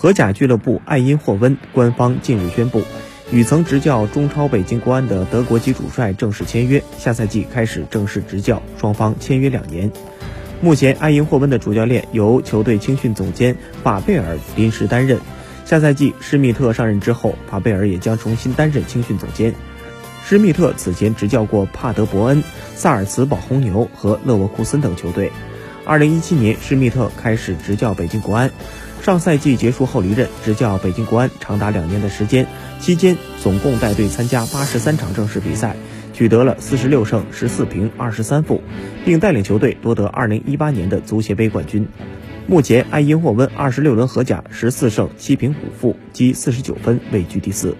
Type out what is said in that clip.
荷甲俱乐部爱因霍温官方近日宣布，与曾执教中超北京国安的德国籍主帅正式签约，下赛季开始正式执教，双方签约两年。目前，爱因霍温的主教练由球队青训总监法贝尔临时担任。下赛季施密特上任之后，法贝尔也将重新担任青训总监。施密特此前执教过帕德伯恩、萨尔茨堡红牛和勒沃库森等球队。二零一七年，施密特开始执教北京国安。上赛季结束后离任，执教北京国安长达两年的时间，期间总共带队参加八十三场正式比赛，取得了四十六胜十四平二十三负，并带领球队夺得二零一八年的足协杯冠军。目前，爱因霍温二十六轮荷甲十四胜七平五负，积四十九分，位居第四。